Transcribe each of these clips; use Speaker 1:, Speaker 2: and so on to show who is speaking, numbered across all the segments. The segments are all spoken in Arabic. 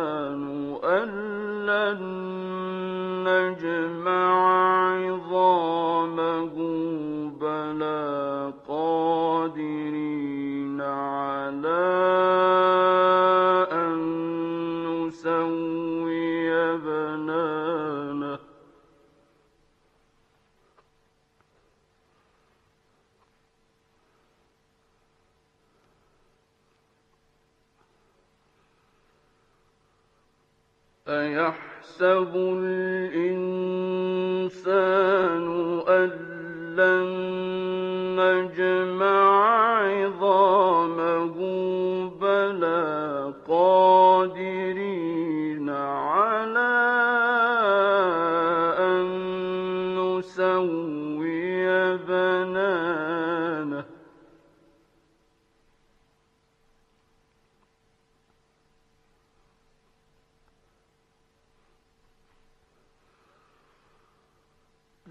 Speaker 1: الإنسان أن لن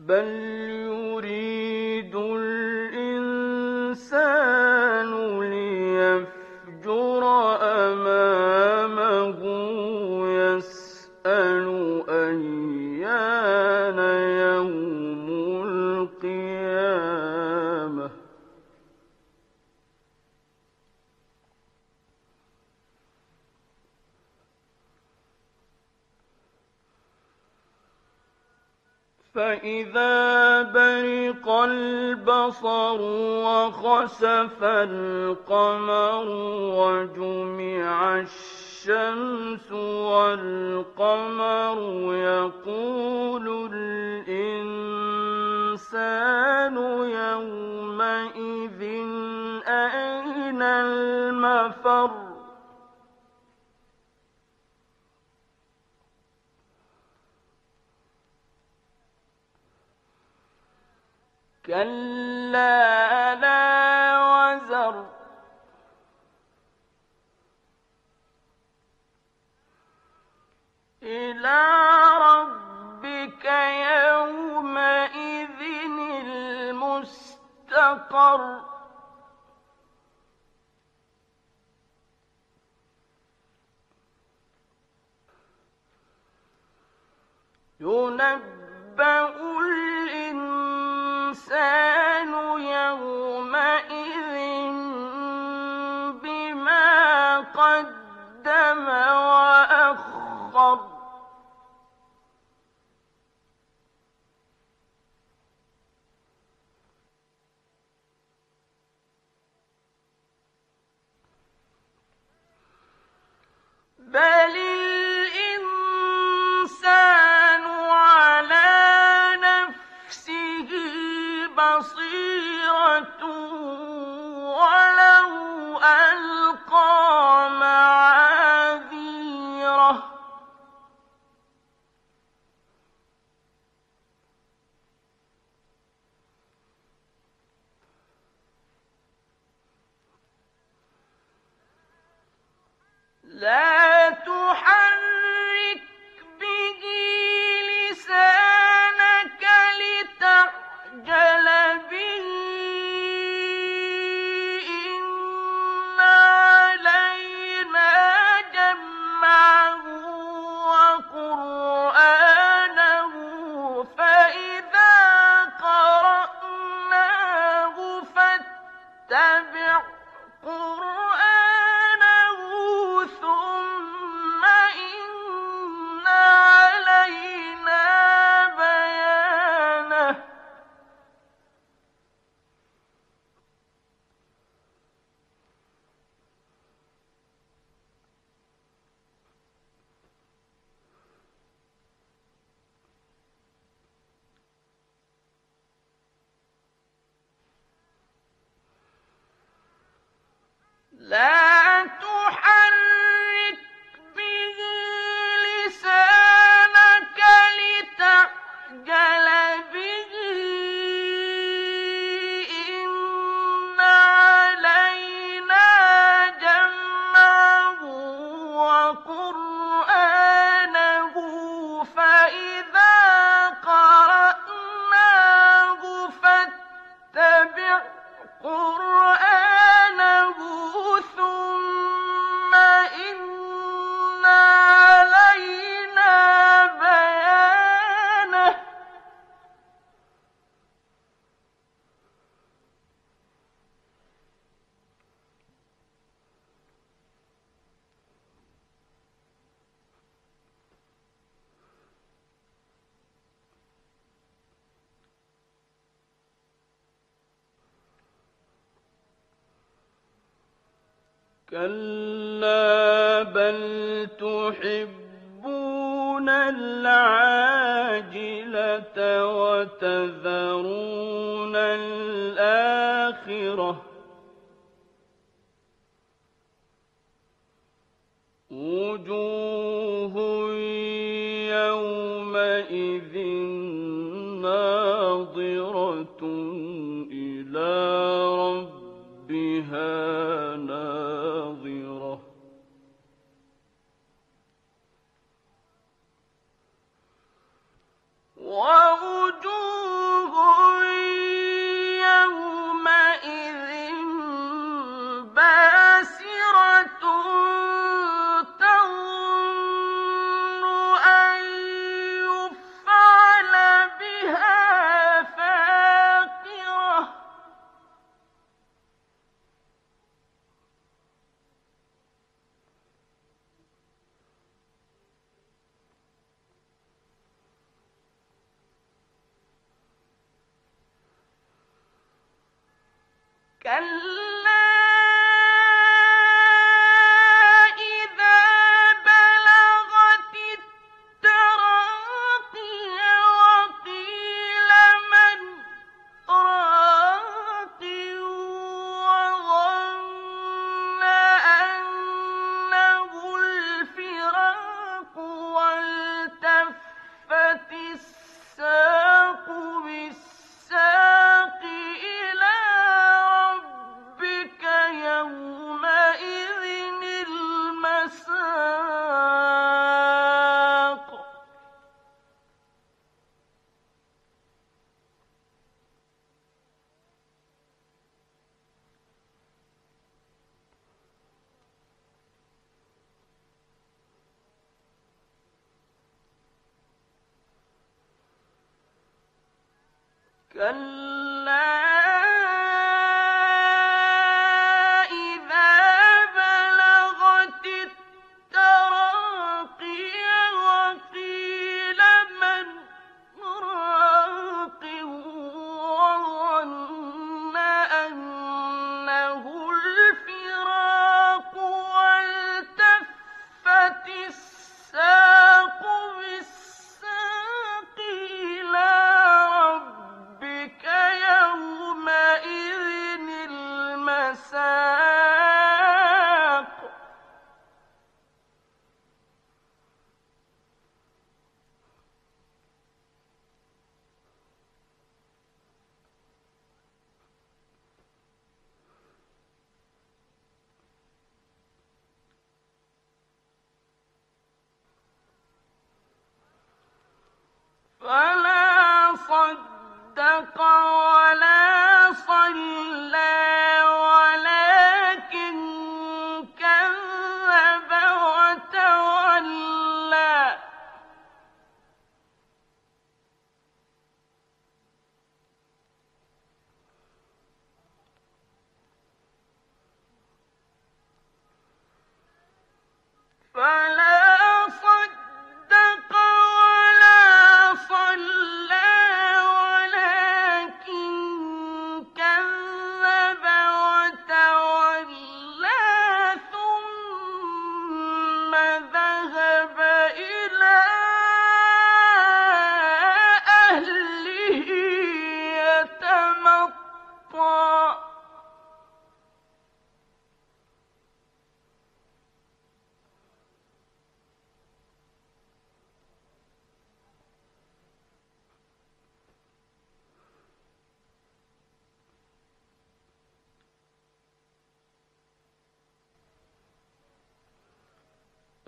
Speaker 1: بل يريد الإنسان البصر وخسف القمر وجمع الشمس والقمر يقول الإنسان يومئذ أين المفر كلا لا وزر. إلى ربك يومئذ المستقر. ينبأ الإنسان يومئذ بما قدم وأخر. فاتبع كلا بل تحبون العاجلة وتذرون الآخرة وجوه يومئذ ناظرة إلى ربها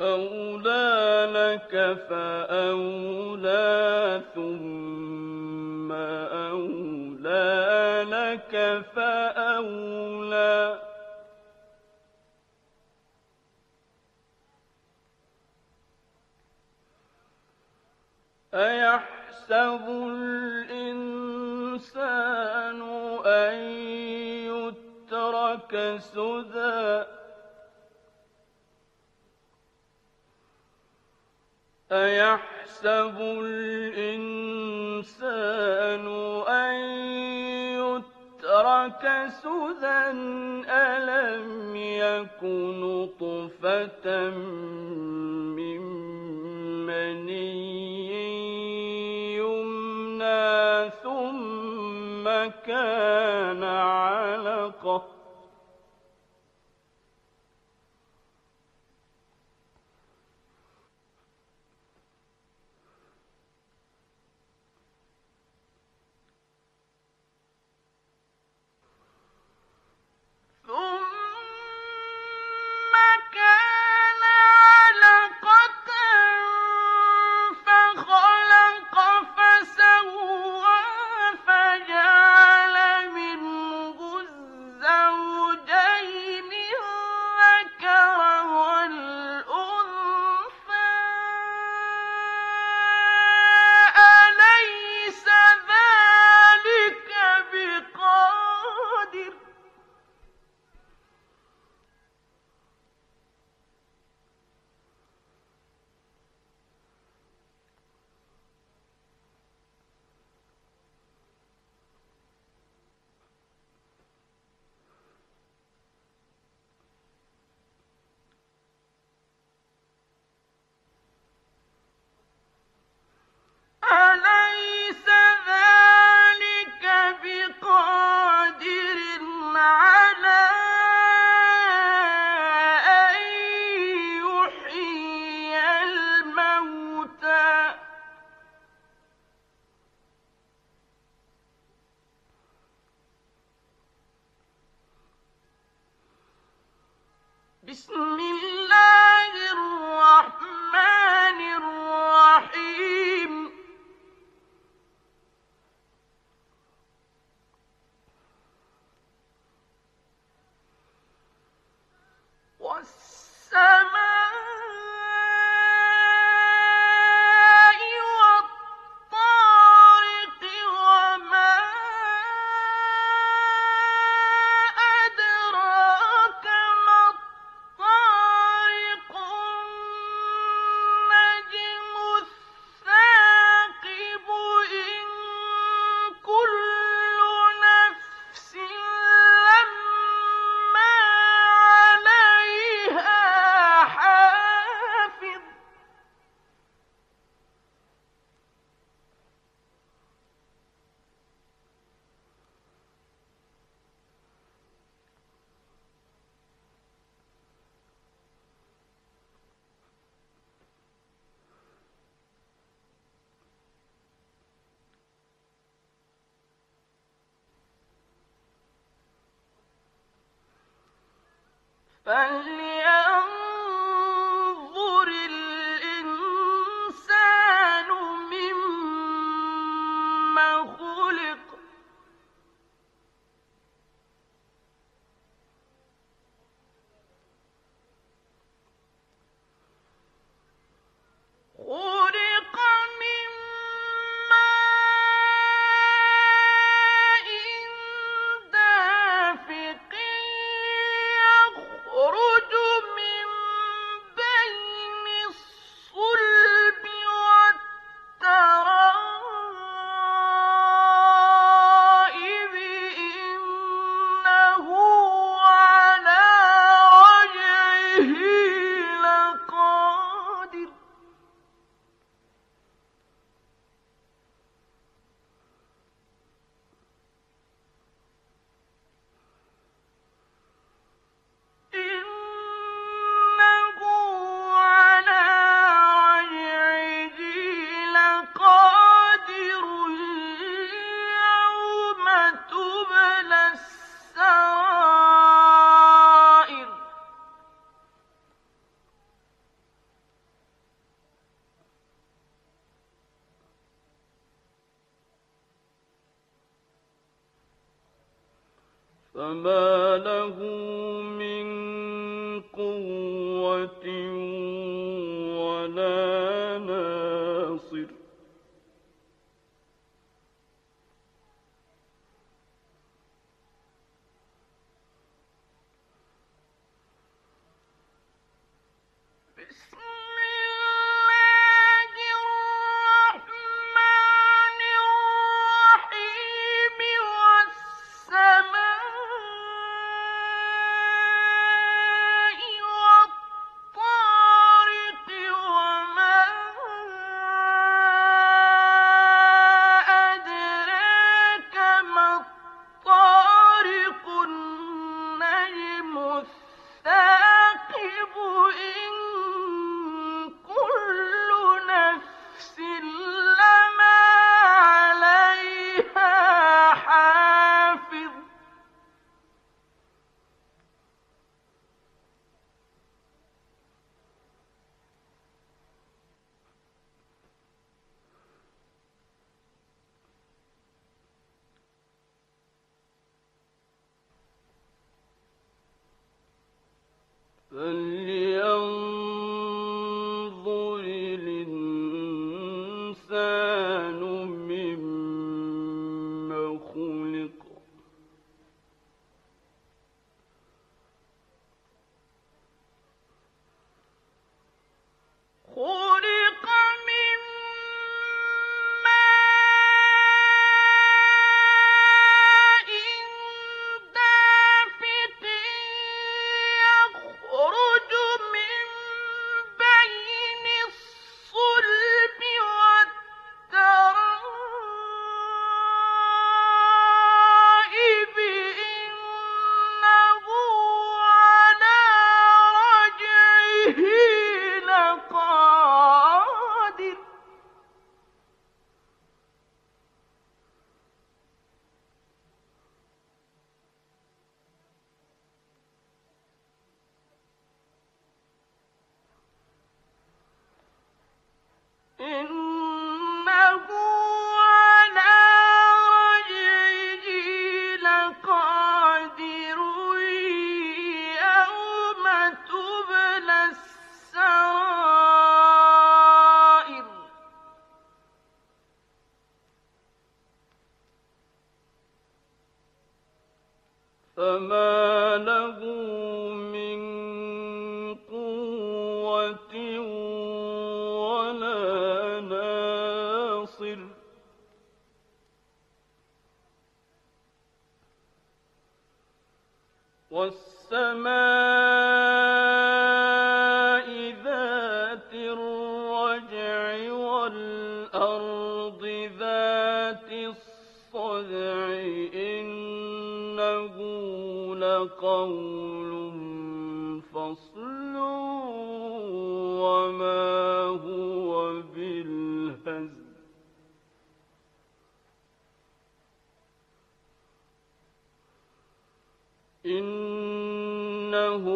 Speaker 1: أولى لك فأولى ثم أولى لك فأولى أيحسب الإنسان أن يترك سدى أيحسب الإنسان أن يترك سدى ألم يكن نطفة من مني يمنى ثم كان علقة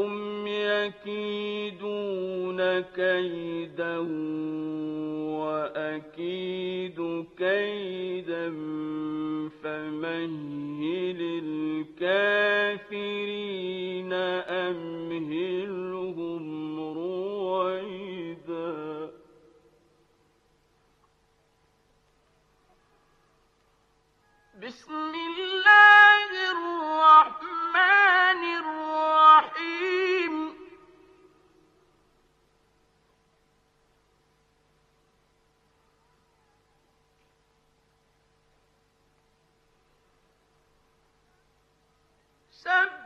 Speaker 1: إنهم يكيدون كيدا وأكيد كيدا فمهل الكافرين أمهلهم رويدا.
Speaker 2: بسم الله سبح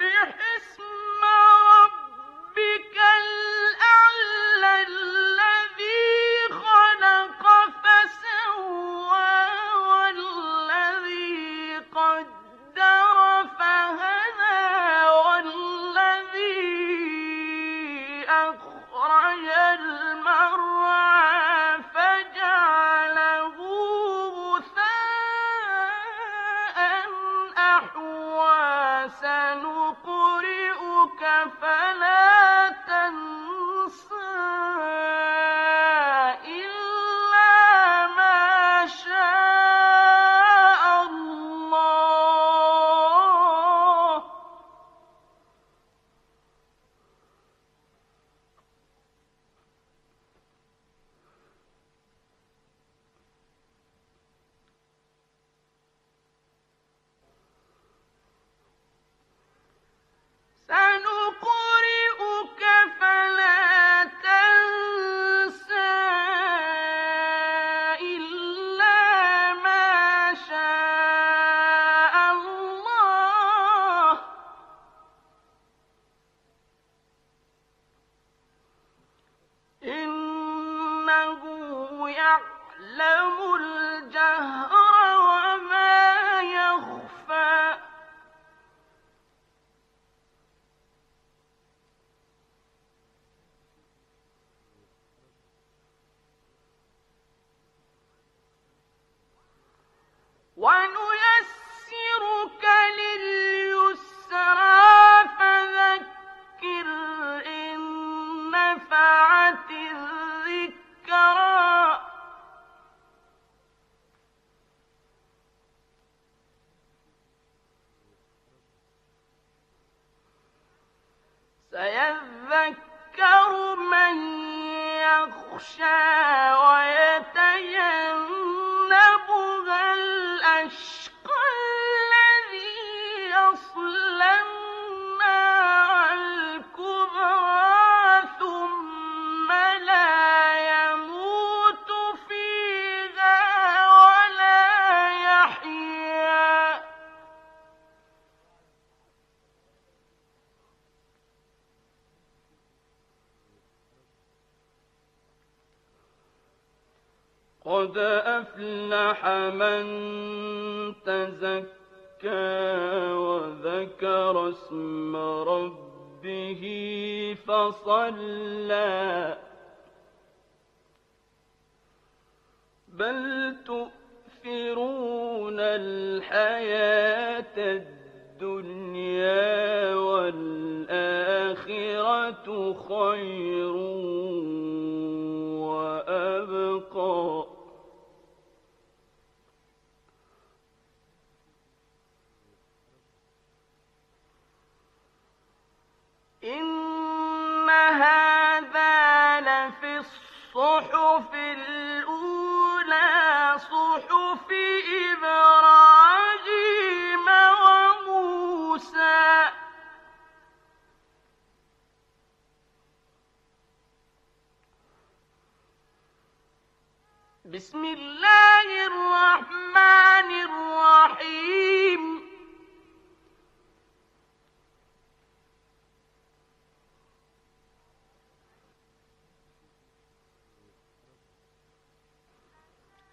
Speaker 1: dear. shine. وصلى بل تؤثرون الحياة الدنيا والآخرة خير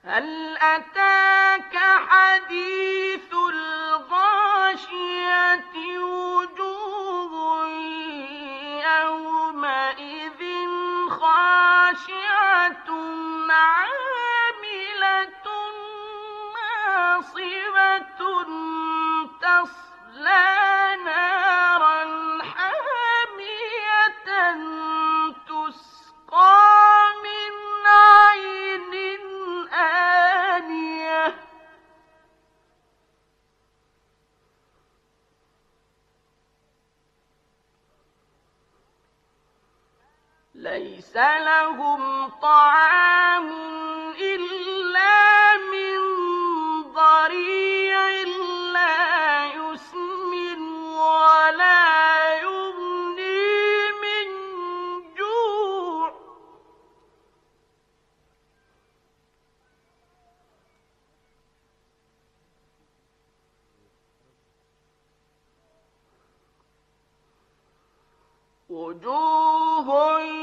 Speaker 2: هل أتى
Speaker 1: لهم طعام إلا من ضريع لا يسمن ولا يغني من جوع. وجوه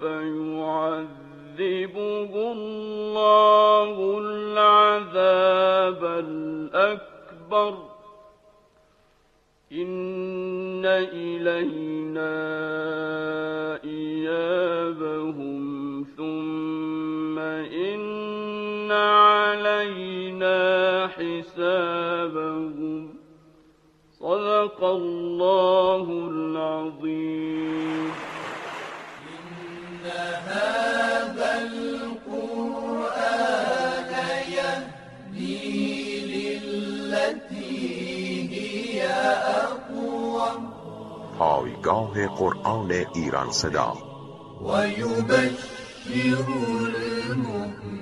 Speaker 3: فيعذبه الله العذاب الأكبر. إن إلينا إيابهم ثم إن علينا حسابهم. صدق الله العظيم.
Speaker 4: پایگاه قرآن ایران صدا.
Speaker 5: ويبشر المؤمنين